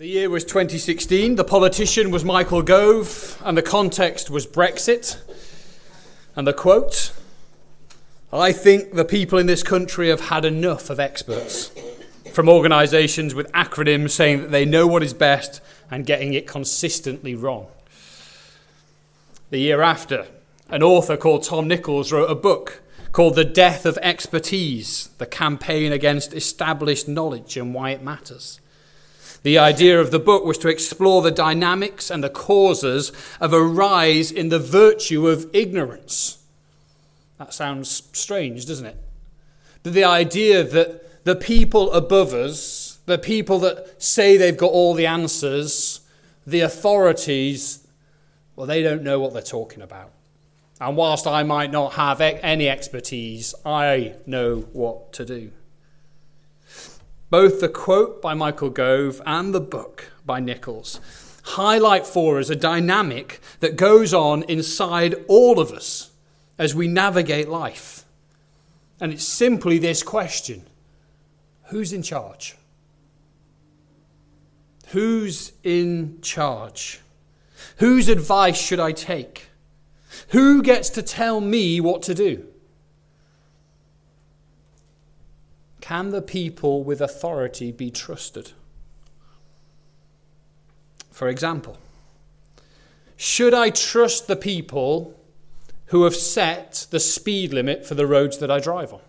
The year was 2016, the politician was Michael Gove, and the context was Brexit. And the quote I think the people in this country have had enough of experts from organisations with acronyms saying that they know what is best and getting it consistently wrong. The year after, an author called Tom Nichols wrote a book called The Death of Expertise The Campaign Against Established Knowledge and Why It Matters. The idea of the book was to explore the dynamics and the causes of a rise in the virtue of ignorance. That sounds strange, doesn't it? But the idea that the people above us, the people that say they've got all the answers, the authorities, well, they don't know what they're talking about. And whilst I might not have any expertise, I know what to do. Both the quote by Michael Gove and the book by Nichols highlight for us a dynamic that goes on inside all of us as we navigate life. And it's simply this question Who's in charge? Who's in charge? Whose advice should I take? Who gets to tell me what to do? Can the people with authority be trusted? For example, should I trust the people who have set the speed limit for the roads that I drive on?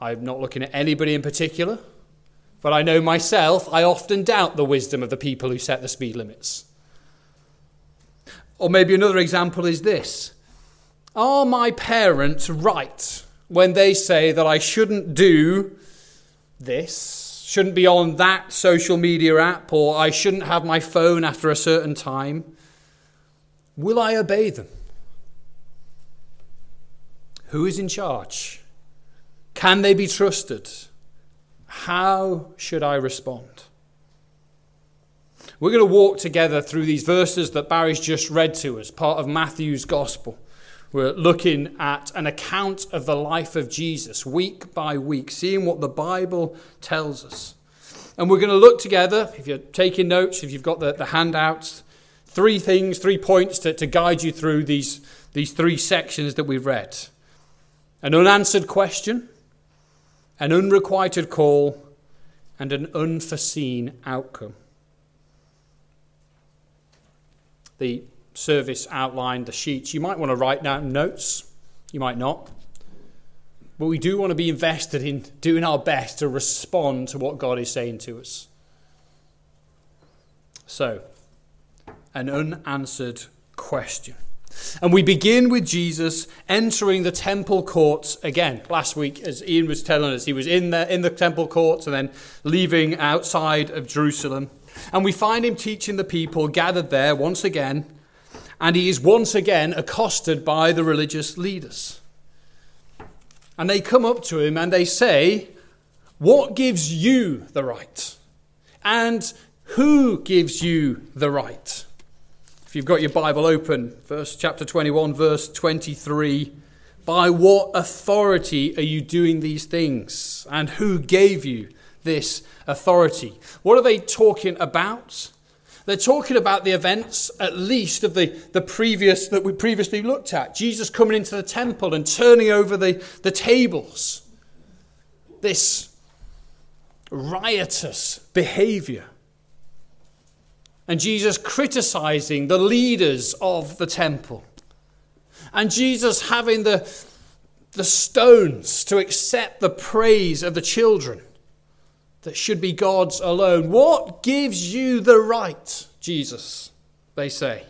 I'm not looking at anybody in particular, but I know myself, I often doubt the wisdom of the people who set the speed limits. Or maybe another example is this Are my parents right when they say that I shouldn't do this, shouldn't be on that social media app, or I shouldn't have my phone after a certain time, will I obey them? Who is in charge? Can they be trusted? How should I respond? We're going to walk together through these verses that Barry's just read to us, part of Matthew's Gospel. We're looking at an account of the life of Jesus week by week, seeing what the Bible tells us. And we're going to look together, if you're taking notes, if you've got the, the handouts, three things, three points to, to guide you through these, these three sections that we've read an unanswered question, an unrequited call, and an unforeseen outcome. The service outline, the sheets. You might want to write down notes, you might not. But we do want to be invested in doing our best to respond to what God is saying to us. So, an unanswered question. And we begin with Jesus entering the temple courts again. Last week, as Ian was telling us, he was in the, in the temple courts and then leaving outside of Jerusalem. And we find him teaching the people gathered there once again and he is once again accosted by the religious leaders. And they come up to him and they say, What gives you the right? And who gives you the right? If you've got your Bible open, verse chapter 21, verse 23. By what authority are you doing these things? And who gave you this authority? What are they talking about? They're talking about the events, at least, of the, the previous that we previously looked at. Jesus coming into the temple and turning over the, the tables. This riotous behavior. And Jesus criticizing the leaders of the temple. And Jesus having the, the stones to accept the praise of the children that should be God's alone. What gives you the right, Jesus? They say.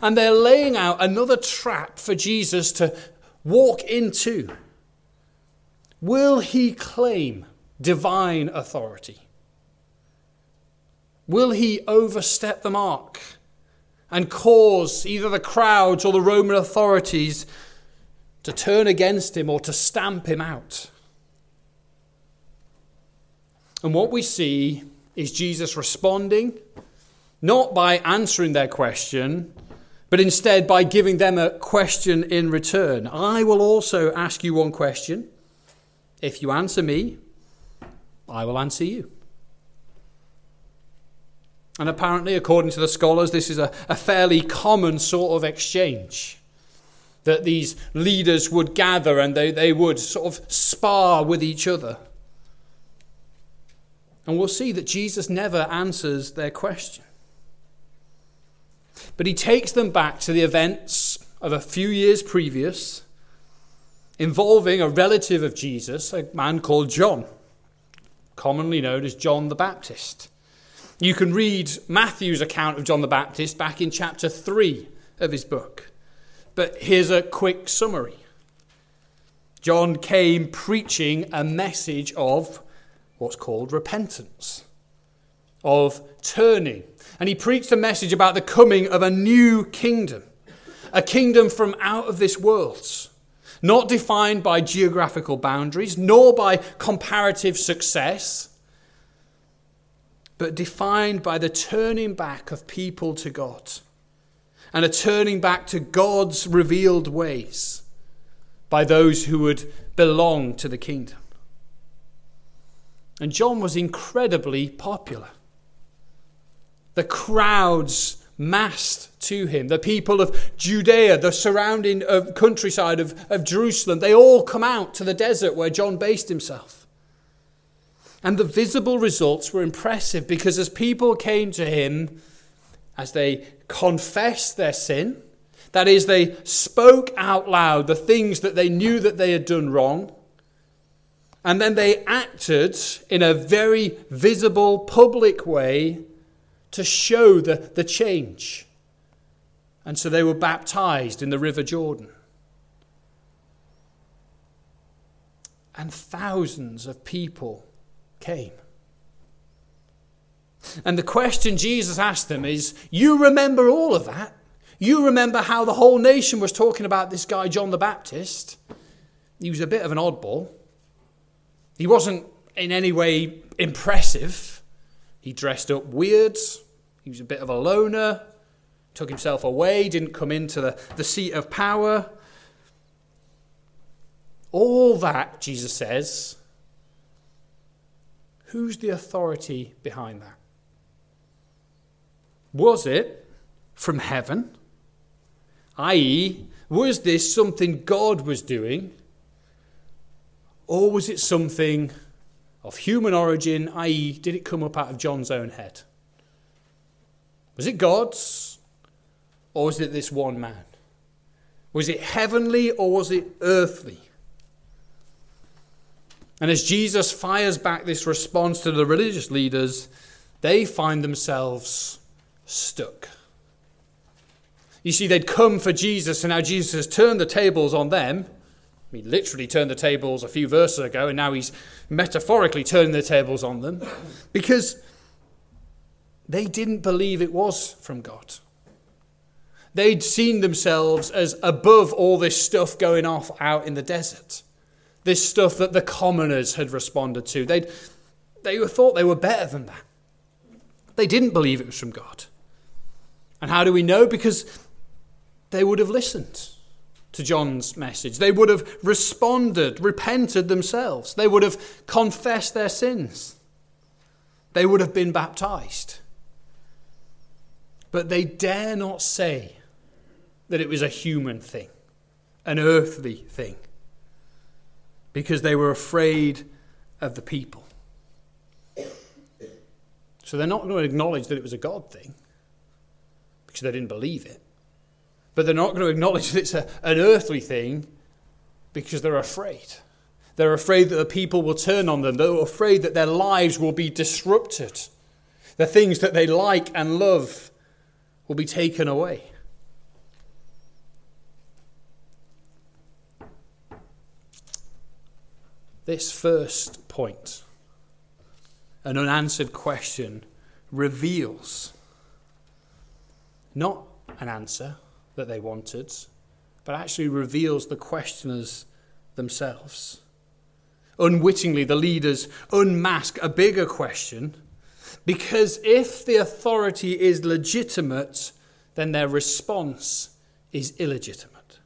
And they're laying out another trap for Jesus to walk into. Will he claim divine authority? Will he overstep the mark and cause either the crowds or the Roman authorities to turn against him or to stamp him out? And what we see is Jesus responding, not by answering their question, but instead by giving them a question in return. I will also ask you one question. If you answer me, I will answer you. And apparently, according to the scholars, this is a, a fairly common sort of exchange. That these leaders would gather and they, they would sort of spar with each other. And we'll see that Jesus never answers their question. But he takes them back to the events of a few years previous involving a relative of Jesus, a man called John, commonly known as John the Baptist. You can read Matthew's account of John the Baptist back in chapter 3 of his book. But here's a quick summary John came preaching a message of what's called repentance, of turning. And he preached a message about the coming of a new kingdom, a kingdom from out of this world, not defined by geographical boundaries, nor by comparative success but defined by the turning back of people to God and a turning back to God's revealed ways by those who would belong to the kingdom. And John was incredibly popular. The crowds massed to him. The people of Judea, the surrounding countryside of, of Jerusalem, they all come out to the desert where John based himself. And the visible results were impressive because as people came to him, as they confessed their sin, that is, they spoke out loud the things that they knew that they had done wrong, and then they acted in a very visible, public way to show the, the change. And so they were baptized in the River Jordan. And thousands of people came. And the question Jesus asked them is You remember all of that? You remember how the whole nation was talking about this guy, John the Baptist? He was a bit of an oddball. He wasn't in any way impressive. He dressed up weird. He was a bit of a loner. Took himself away, didn't come into the, the seat of power. All that, Jesus says, Who's the authority behind that? Was it from heaven? I.e., was this something God was doing? Or was it something of human origin, i.e., did it come up out of John's own head? Was it God's? Or was it this one man? Was it heavenly or was it earthly? And as Jesus fires back this response to the religious leaders, they find themselves stuck. You see, they'd come for Jesus, and now Jesus has turned the tables on them. He literally turned the tables a few verses ago, and now he's metaphorically turning the tables on them because they didn't believe it was from God. They'd seen themselves as above all this stuff going off out in the desert this stuff that the commoners had responded to. They'd, they thought they were better than that. They didn't believe it was from God. And how do we know? Because they would have listened to John's message. They would have responded, repented themselves. They would have confessed their sins. They would have been baptized. But they dare not say that it was a human thing, an earthly thing because they were afraid of the people. So they're not going to acknowledge that it was a God thing because they didn't believe it. But they're not going to acknowledge that it's a, an earthly thing because they're afraid. They're afraid that the people will turn on them. They're afraid that their lives will be disrupted. The things that they like and love will be taken away. This first point, an unanswered question, reveals not an answer that they wanted, but actually reveals the questioners themselves. Unwittingly, the leaders unmask a bigger question because if the authority is legitimate, then their response is illegitimate.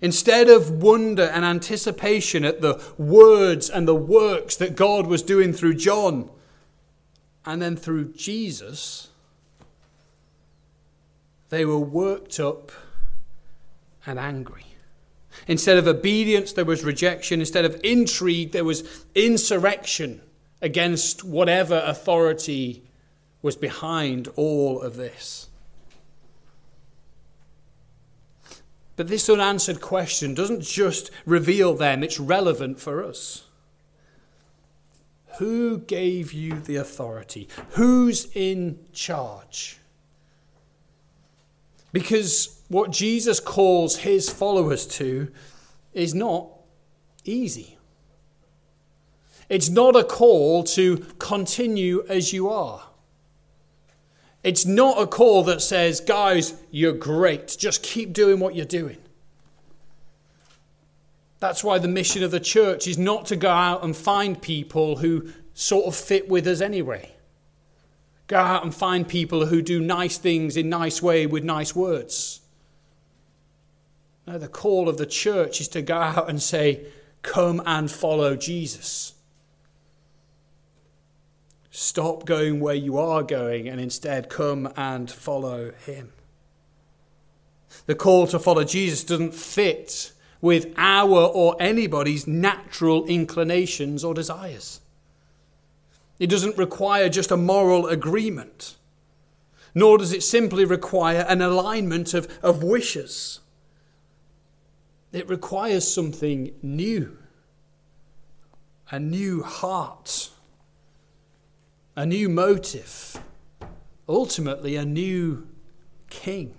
Instead of wonder and anticipation at the words and the works that God was doing through John, And then through Jesus, they were worked up and angry. Instead of obedience, there was rejection. Instead of intrigue, there was insurrection against whatever authority was behind all of this. But this unanswered question doesn't just reveal them, it's relevant for us. Who gave you the authority? Who's in charge? Because what Jesus calls his followers to is not easy. It's not a call to continue as you are. It's not a call that says, guys, you're great. Just keep doing what you're doing. That's why the mission of the church is not to go out and find people who sort of fit with us anyway. Go out and find people who do nice things in nice way with nice words. No, the call of the church is to go out and say, come and follow Jesus. Stop going where you are going and instead come and follow him. The call to follow Jesus doesn't fit with our or anybody's natural inclinations or desires. It doesn't require just a moral agreement, nor does it simply require an alignment of, of wishes. It requires something new, a new heart a new motive, ultimately, a new king.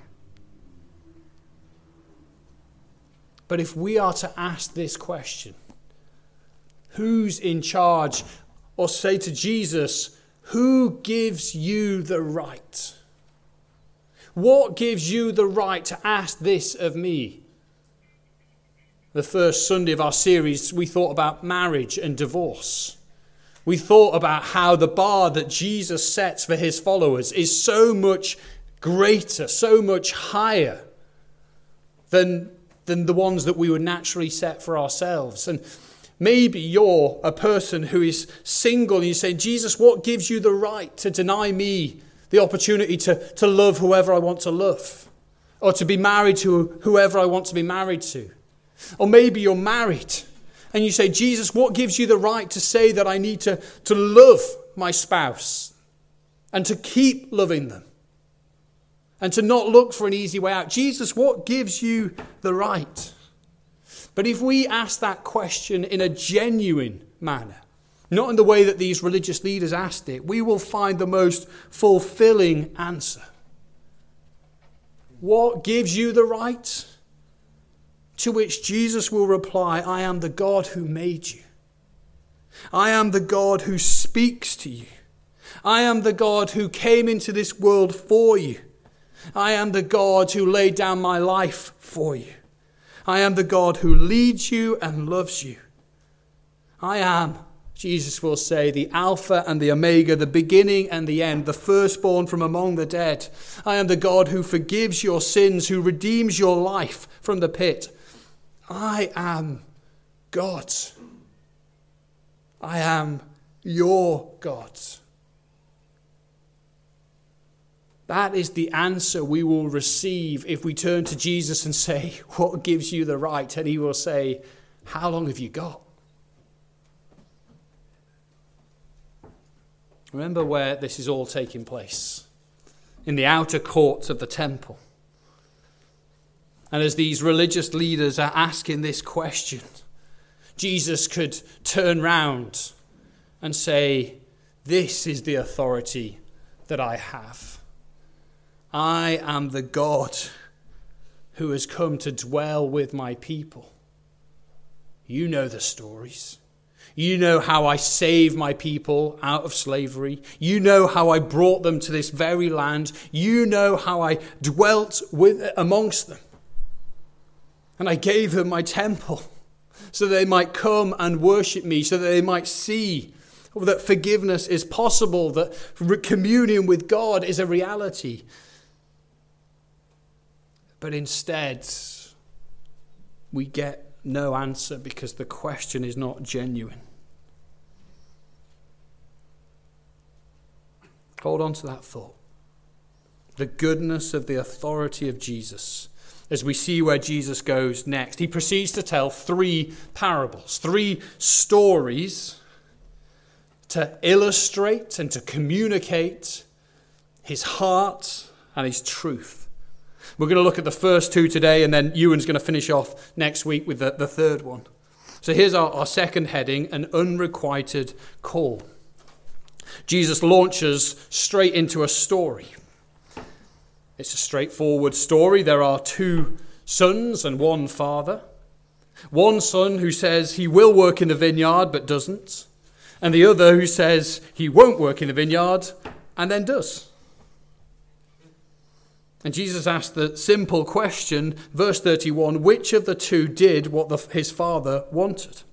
But if we are to ask this question, who's in charge? Or say to Jesus, who gives you the right? What gives you the right to ask this of me? The first Sunday of our series, we thought about marriage and divorce. We thought about how the bar that Jesus sets for his followers is so much greater, so much higher than, than the ones that we would naturally set for ourselves. And maybe you're a person who is single and you say, Jesus, what gives you the right to deny me the opportunity to, to love whoever I want to love? Or to be married to whoever I want to be married to? Or maybe you're married and you say, Jesus, what gives you the right to say that I need to, to love my spouse and to keep loving them and to not look for an easy way out? Jesus, what gives you the right? But if we ask that question in a genuine manner, not in the way that these religious leaders asked it, we will find the most fulfilling answer. What gives you the right? To which Jesus will reply, I am the God who made you. I am the God who speaks to you. I am the God who came into this world for you. I am the God who laid down my life for you. I am the God who leads you and loves you. I am, Jesus will say, the Alpha and the Omega, the beginning and the end, the firstborn from among the dead. I am the God who forgives your sins, who redeems your life from the pit. I am God. I am your God. That is the answer we will receive if we turn to Jesus and say, What gives you the right? And he will say, How long have you got? Remember where this is all taking place in the outer courts of the temple. And as these religious leaders are asking this question, Jesus could turn round and say, This is the authority that I have. I am the God who has come to dwell with my people. You know the stories. You know how I saved my people out of slavery. You know how I brought them to this very land. You know how I dwelt with, amongst them. And I gave them my temple so they might come and worship me, so that they might see that forgiveness is possible, that communion with God is a reality. But instead, we get no answer because the question is not genuine. Hold on to that thought. The goodness of the authority of Jesus as we see where Jesus goes next. He proceeds to tell three parables, three stories to illustrate and to communicate his heart and his truth. We're going to look at the first two today, and then Ewan's going to finish off next week with the, the third one. So here's our, our second heading an unrequited call. Jesus launches straight into a story. It's a straightforward story. There are two sons and one father. One son who says he will work in the vineyard but doesn't, and the other who says he won't work in the vineyard and then does. And Jesus asked the simple question, verse 31 which of the two did what the, his father wanted?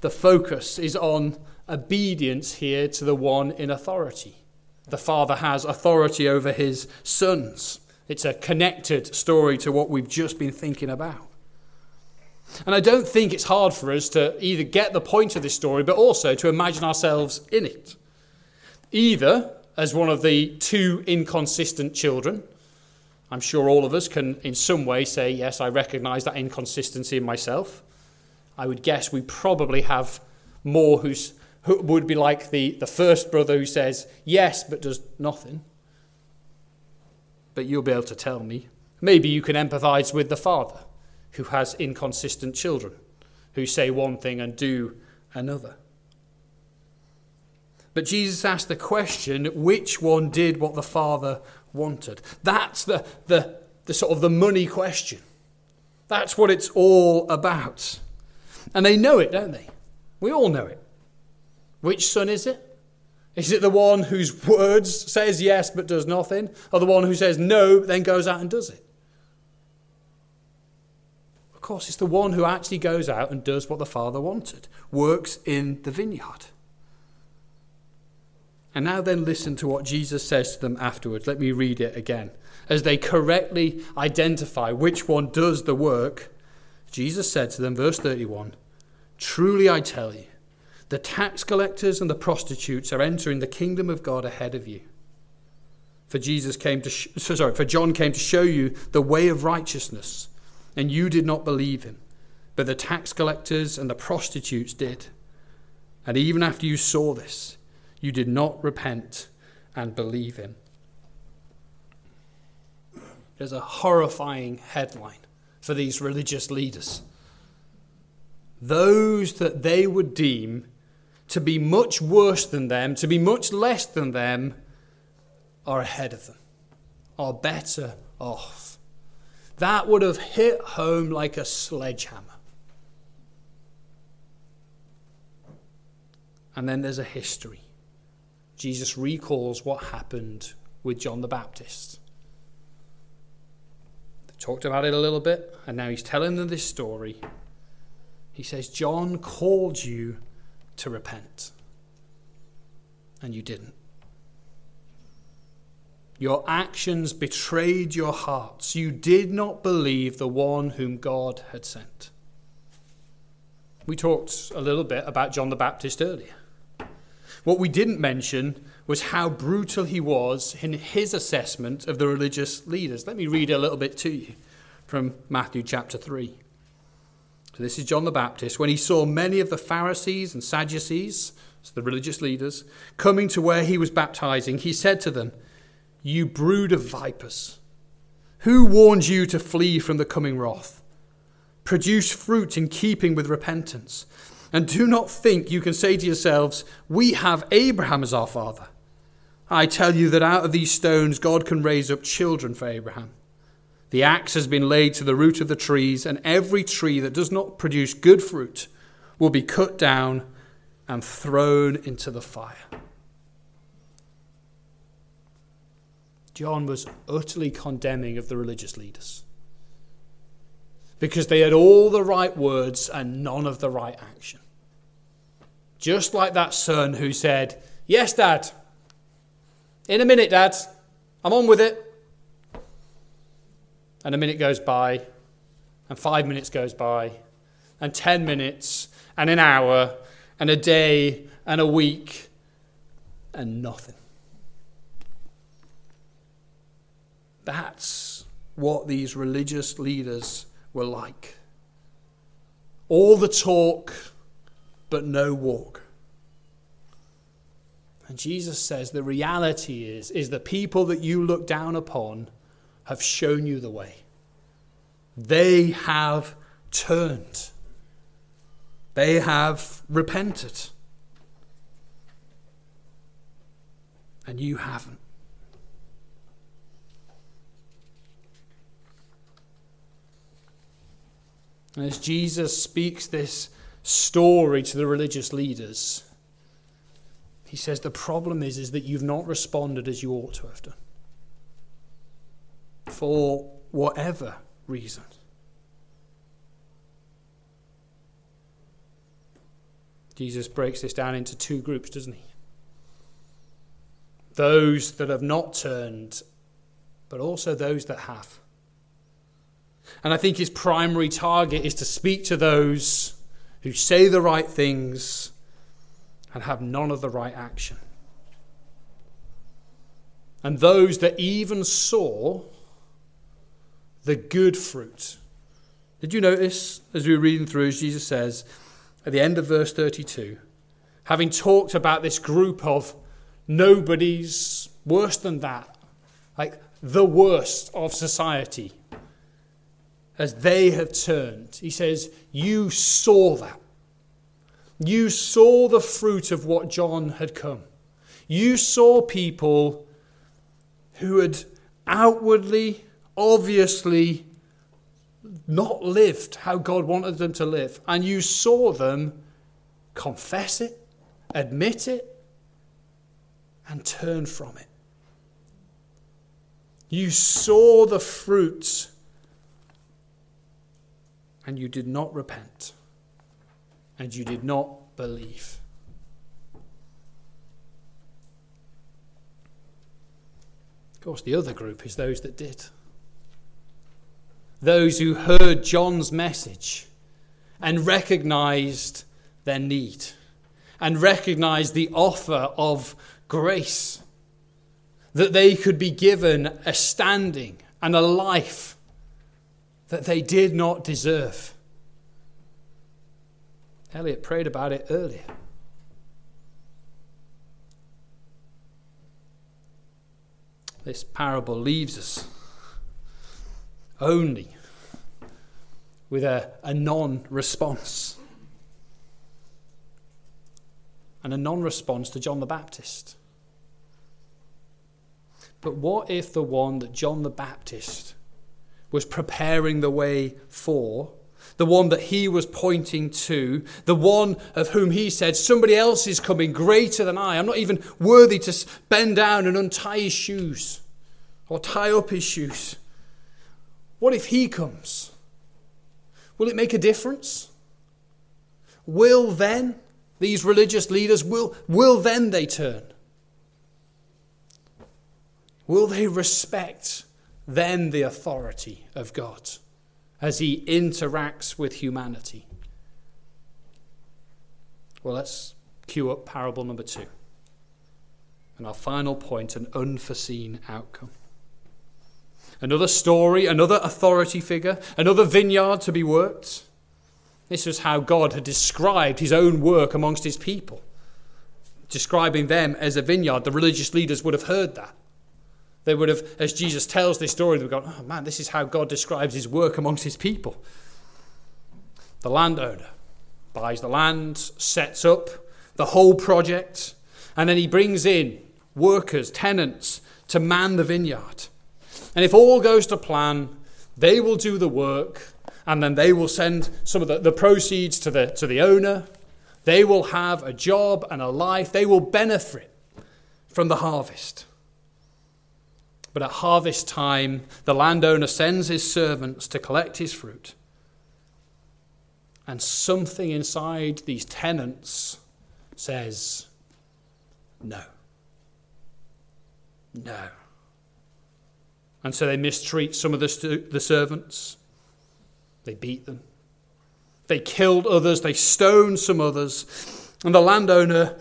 The focus is on obedience here to the one in authority. The father has authority over his sons. It's a connected story to what we've just been thinking about. And I don't think it's hard for us to either get the point of this story, but also to imagine ourselves in it. Either as one of the two inconsistent children. I'm sure all of us can, in some way, say, Yes, I recognize that inconsistency in myself. I would guess we probably have more who's, who would be like the, the first brother who says yes but does nothing. But you'll be able to tell me. Maybe you can empathize with the father who has inconsistent children who say one thing and do another. But Jesus asked the question which one did what the Father wanted? That's the, the, the sort of the money question. That's what it's all about. And they know it, don't they? We all know it. Which son is it? Is it the one whose words says yes but does nothing? Or the one who says no, but then goes out and does it? Of course, it's the one who actually goes out and does what the Father wanted, works in the vineyard. And now then listen to what Jesus says to them afterwards. Let me read it again. As they correctly identify which one does the work, Jesus said to them, verse 31 Truly I tell you, the tax collectors and the prostitutes are entering the kingdom of God ahead of you. For Jesus came to sh- sorry, for John came to show you the way of righteousness, and you did not believe him, but the tax collectors and the prostitutes did. And even after you saw this, you did not repent and believe him. There's a horrifying headline for these religious leaders. Those that they would deem to be much worse than them, to be much less than them, are ahead of them, are better off. That would have hit home like a sledgehammer. And then there's a history. Jesus recalls what happened with John the Baptist. They've talked about it a little bit, and now he's telling them this story. He says, John called you to repent, and you didn't. Your actions betrayed your hearts. You did not believe the one whom God had sent. We talked a little bit about John the Baptist earlier. What we didn't mention was how brutal he was in his assessment of the religious leaders. Let me read a little bit to you from Matthew chapter 3. So, this is John the Baptist. When he saw many of the Pharisees and Sadducees, so the religious leaders, coming to where he was baptizing, he said to them, You brood of vipers, who warned you to flee from the coming wrath? Produce fruit in keeping with repentance. And do not think you can say to yourselves, We have Abraham as our father. I tell you that out of these stones God can raise up children for Abraham. The axe has been laid to the root of the trees, and every tree that does not produce good fruit will be cut down and thrown into the fire. John was utterly condemning of the religious leaders because they had all the right words and none of the right action. Just like that son who said, Yes, Dad. In a minute, Dad. I'm on with it. And a minute goes by, and five minutes goes by, and ten minutes, and an hour, and a day, and a week, and nothing. That's what these religious leaders were like. All the talk, but no walk. And Jesus says the reality is, is the people that you look down upon have shown you the way. They have turned. They have repented. And you haven't. And as Jesus speaks this story to the religious leaders, he says the problem is, is that you've not responded as you ought to have done. For whatever reason. Jesus breaks this down into two groups, doesn't he? Those that have not turned, but also those that have. And I think his primary target is to speak to those who say the right things and have none of the right action. And those that even saw the good fruit. Did you notice as we were reading through, as Jesus says at the end of verse 32, having talked about this group of nobodies, worse than that, like the worst of society, as they have turned. He says, You saw that. You saw the fruit of what John had come. You saw people who had outwardly, obviously, not lived how God wanted them to live. And you saw them confess it, admit it, and turn from it. You saw the fruit and you did not repent, and you did not believe. Of course, the other group is those that did. Those who heard John's message and recognized their need and recognized the offer of grace, that they could be given a standing and a life that they did not deserve. Elliot prayed about it earlier. This parable leaves us only with a, a non response. And a non response to John the Baptist. But what if the one that John the Baptist was preparing the way for, the one that he was pointing to, the one of whom he said, Somebody else is coming greater than I. I'm not even worthy to bend down and untie his shoes or tie up his shoes. What if he comes? Will it make a difference? Will then these religious leaders, will, will then they turn? Will they respect then the authority of God as he interacts with humanity. Well, let's cue up parable number two. And our final point an unforeseen outcome. Another story, another authority figure, another vineyard to be worked. This was how God had described his own work amongst his people, describing them as a vineyard. The religious leaders would have heard that. They would have, as Jesus tells this story, they would go, oh man, this is how God describes his work amongst his people. The landowner buys the land, sets up the whole project, and then he brings in workers, tenants to man the vineyard. And if all goes to plan, they will do the work, and then they will send some of the, the proceeds to the, to the owner. They will have a job and a life. They will benefit from the harvest. But at harvest time, the landowner sends his servants to collect his fruit. And something inside these tenants says, no. No. And so they mistreat some of the, the servants. They beat them. They killed others. They stoned some others. And the landowner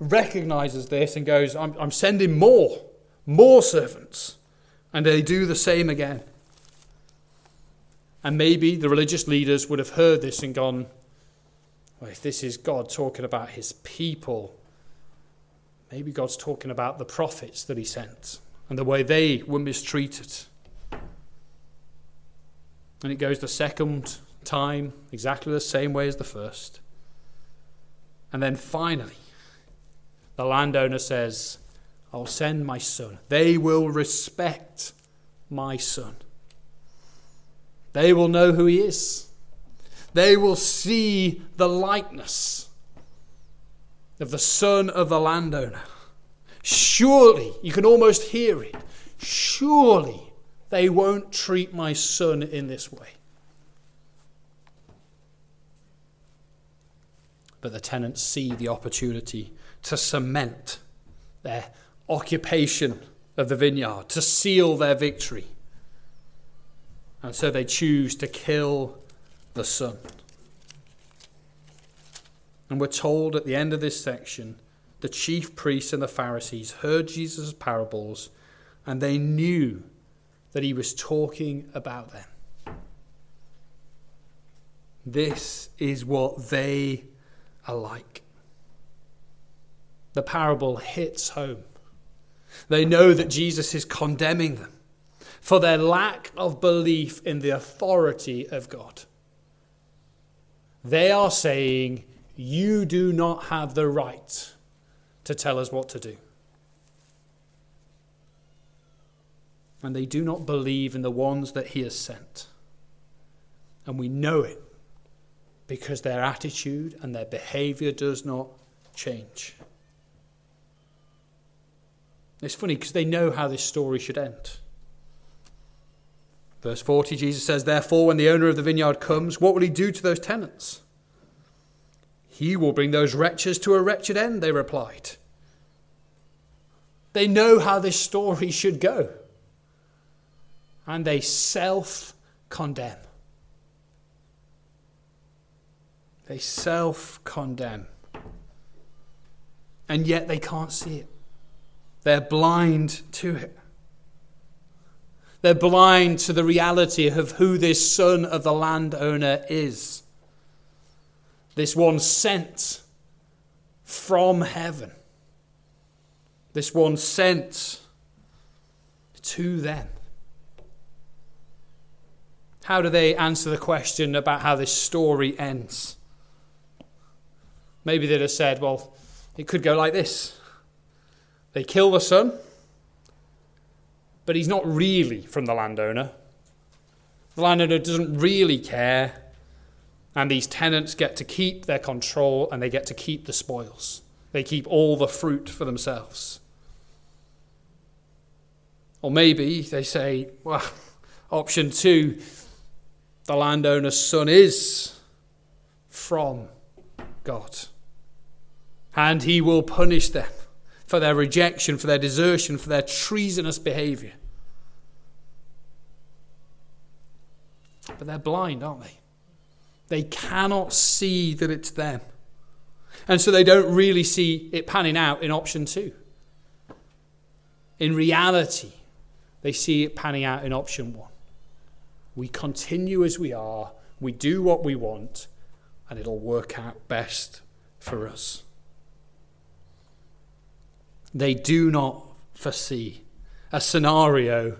recognizes this and goes, I'm, I'm sending more, more servants. And they do the same again. And maybe the religious leaders would have heard this and gone, well, if this is God talking about his people, maybe God's talking about the prophets that he sent and the way they were mistreated. And it goes the second time exactly the same way as the first. And then finally, the landowner says, I'll send my son. They will respect my son. They will know who he is. They will see the likeness of the son of the landowner. Surely, you can almost hear it. Surely they won't treat my son in this way. But the tenants see the opportunity to cement their occupation of the vineyard, to seal their victory. And so they choose to kill the son. And we're told at the end of this section the chief priests and the Pharisees heard Jesus' parables and they knew that he was talking about them. This is what they are like. The parable hits home. They know that Jesus is condemning them for their lack of belief in the authority of God. They are saying, You do not have the right to tell us what to do. And they do not believe in the ones that He has sent. And we know it because their attitude and their behavior does not change. It's funny because they know how this story should end. Verse 40, Jesus says, Therefore, when the owner of the vineyard comes, what will he do to those tenants? He will bring those wretches to a wretched end, they replied. They know how this story should go. And they self condemn. They self condemn. And yet they can't see it, they're blind to it. They're blind to the reality of who this son of the landowner is. This one sent from heaven. This one sent to them. How do they answer the question about how this story ends? Maybe they'd have said, well, it could go like this they kill the son but he's not really from the landowner. The landowner doesn't really care, and these tenants get to keep their control and they get to keep the spoils. They keep all the fruit for themselves. Or maybe they say, well, option two, the landowner's son is from God. And he will punish them for their rejection, for their desertion, for their treasonous behavior. But they're blind, aren't they? They cannot see that it's them. And so they don't really see it panning out in option two. In reality, they see it panning out in option one. We continue as we are, we do what we want, and it'll work out best for us. They do not foresee a scenario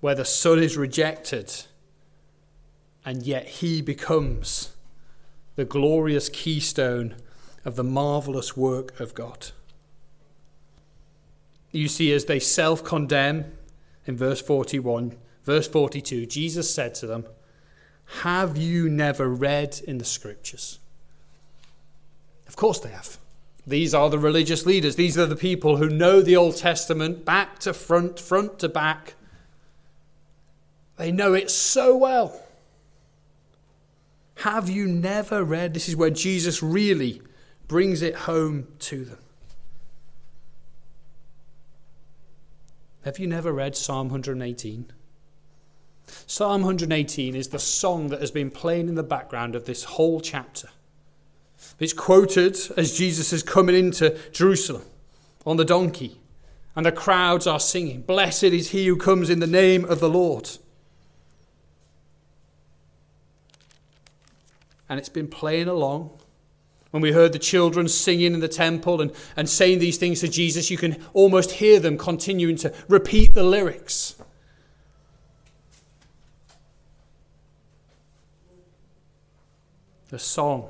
where the Son is rejected and yet he becomes the glorious keystone of the marvelous work of God. You see, as they self condemn in verse 41, verse 42, Jesus said to them, Have you never read in the scriptures? Of course they have. These are the religious leaders. These are the people who know the Old Testament back to front, front to back. They know it so well. Have you never read? This is where Jesus really brings it home to them. Have you never read Psalm 118? Psalm 118 is the song that has been playing in the background of this whole chapter. It's quoted as Jesus is coming into Jerusalem on the donkey, and the crowds are singing, Blessed is he who comes in the name of the Lord. And it's been playing along. When we heard the children singing in the temple and, and saying these things to Jesus, you can almost hear them continuing to repeat the lyrics. The song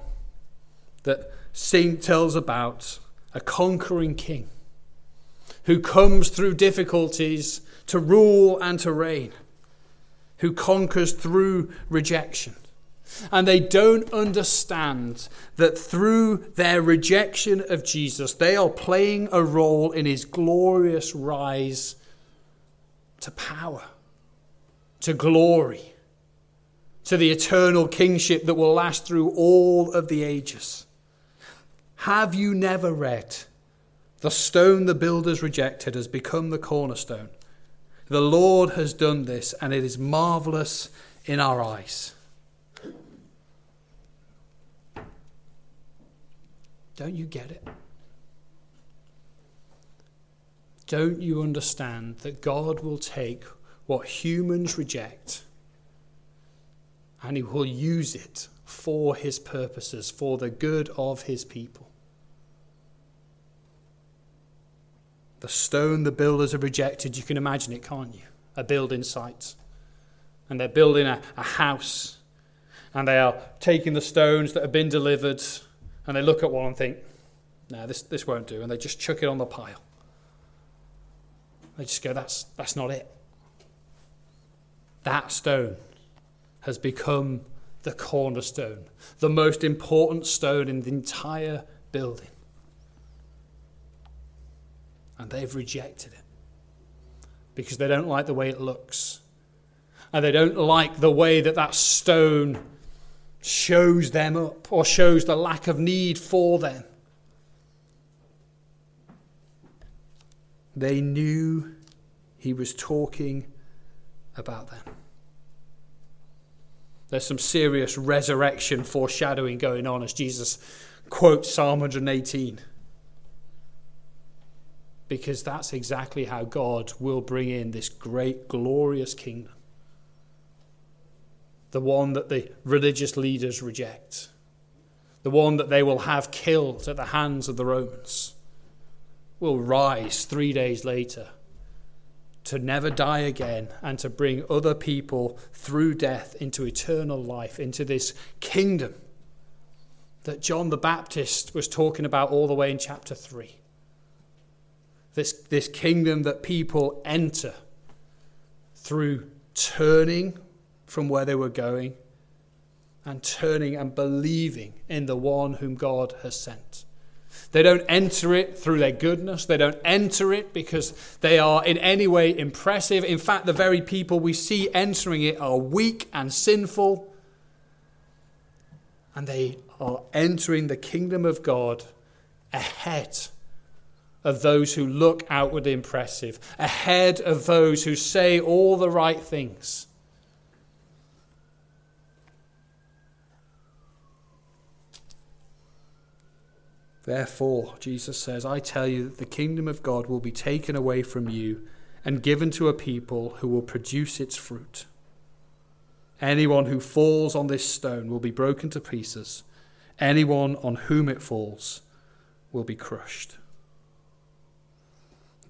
that Sing tells about a conquering king who comes through difficulties to rule and to reign, who conquers through rejection. And they don't understand that through their rejection of Jesus, they are playing a role in his glorious rise to power, to glory, to the eternal kingship that will last through all of the ages. Have you never read? The stone the builders rejected has become the cornerstone. The Lord has done this, and it is marvelous in our eyes. Don't you get it? Don't you understand that God will take what humans reject and He will use it for His purposes, for the good of His people? The stone the builders have rejected, you can imagine it, can't you? A building site. And they're building a, a house. And they are taking the stones that have been delivered and they look at one and think, no, this, this won't do. And they just chuck it on the pile. They just go, that's, that's not it. That stone has become the cornerstone, the most important stone in the entire building and they've rejected it because they don't like the way it looks. And they don't like the way that that stone shows them up or shows the lack of need for them. They knew he was talking about them. There's some serious resurrection foreshadowing going on as Jesus quotes Psalm 118 because that's exactly how God will bring in this great, glorious kingdom. The one that the religious leaders reject, the one that they will have killed at the hands of the Romans, will rise three days later to never die again and to bring other people through death into eternal life, into this kingdom that John the Baptist was talking about all the way in chapter 3 this, this kingdom that people enter through turning from where they were going and turning and believing in the one whom God has sent. They don't enter it through their goodness. They don't enter it because they are in any way impressive. In fact, the very people we see entering it are weak and sinful. And they are entering the kingdom of God ahead of those who look outwardly impressive, ahead of those who say all the right things. Therefore, Jesus says, I tell you that the kingdom of God will be taken away from you and given to a people who will produce its fruit. Anyone who falls on this stone will be broken to pieces. Anyone on whom it falls will be crushed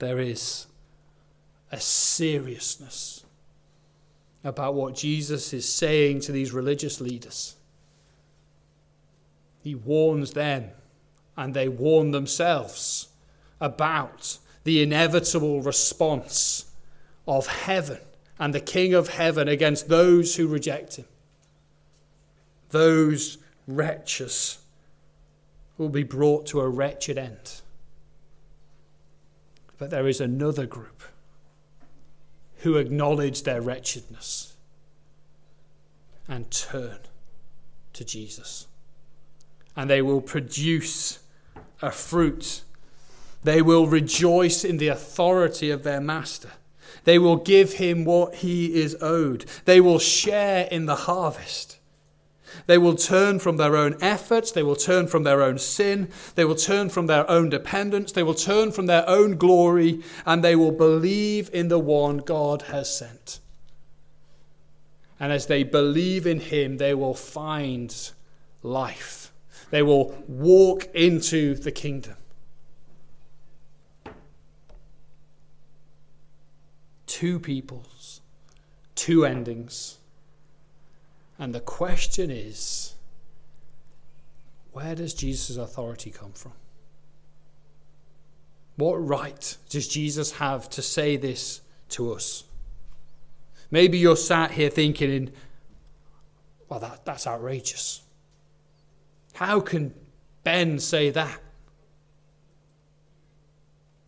there is a seriousness about what Jesus is saying to these religious leaders. He warns them, and they warn themselves about the inevitable response of heaven and the King of heaven against those who reject him. Those wretches will be brought to a wretched end. But there is another group who acknowledge their wretchedness and turn to Jesus. And they will produce a fruit. They will rejoice in the authority of their master. They will give him what he is owed. They will share in the harvest. They will turn from their own efforts. They will turn from their own sin. They will turn from their own dependence. They will turn from their own glory. And they will believe in the one God has sent. And as they believe in him, they will find life. They will walk into the kingdom. Two peoples, two endings. And the question is where does Jesus' authority come from? What right does Jesus have to say this to us? Maybe you're sat here thinking, well, that, that's outrageous. How can Ben say that?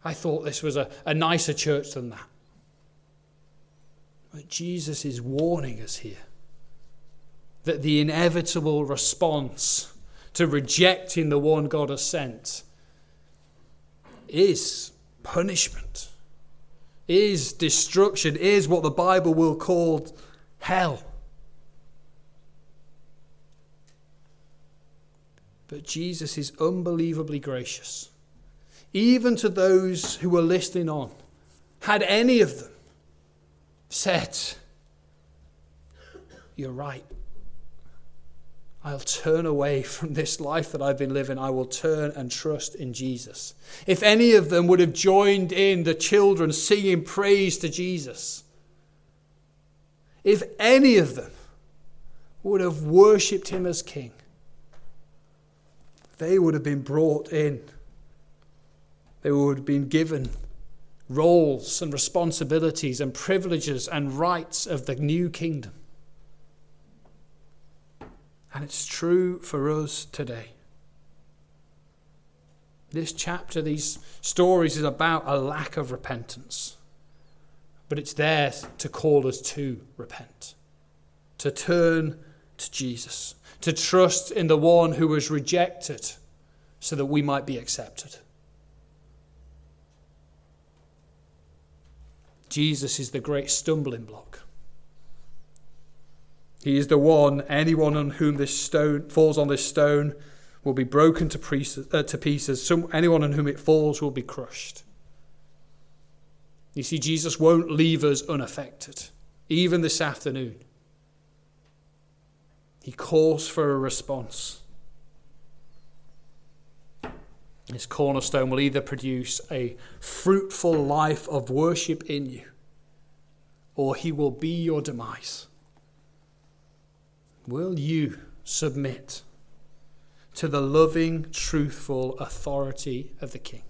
I thought this was a, a nicer church than that. But Jesus is warning us here that the inevitable response to rejecting the one God has sent is punishment, is destruction, is what the Bible will call hell. But Jesus is unbelievably gracious, even to those who were listening on. Had any of them said, You're right. I'll turn away from this life that I've been living. I will turn and trust in Jesus. If any of them would have joined in the children singing praise to Jesus, if any of them would have worshipped him as king, they would have been brought in. They would have been given roles and responsibilities and privileges and rights of the new kingdom. And it's true for us today. This chapter, these stories, is about a lack of repentance. But it's there to call us to repent, to turn to Jesus, to trust in the one who was rejected so that we might be accepted. Jesus is the great stumbling block. He is the one, anyone on whom this stone falls on this stone will be broken to, pieces. Uh, to pieces. Some, anyone on whom it falls will be crushed. You see, Jesus won't leave us unaffected, even this afternoon. He calls for a response. His cornerstone will either produce a fruitful life of worship in you, or he will be your demise. Will you submit to the loving, truthful authority of the King?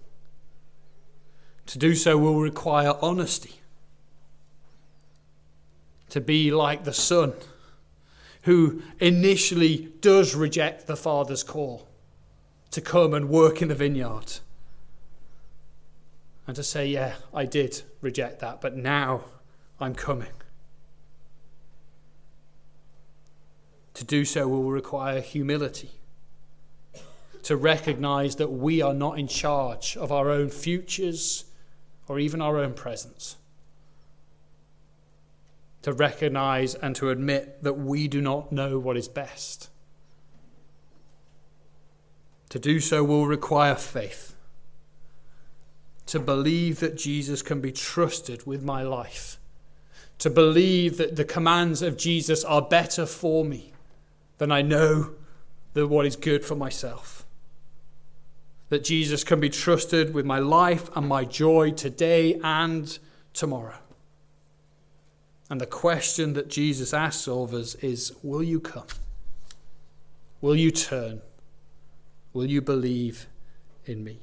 To do so will require honesty. To be like the Son, who initially does reject the Father's call to come and work in the vineyard. And to say, Yeah, I did reject that, but now I'm coming. To do so will require humility. To recognize that we are not in charge of our own futures or even our own presence. To recognize and to admit that we do not know what is best. To do so will require faith. To believe that Jesus can be trusted with my life. To believe that the commands of Jesus are better for me then I know that what is good for myself. That Jesus can be trusted with my life and my joy today and tomorrow. And the question that Jesus asks of us is Will you come? Will you turn? Will you believe in me?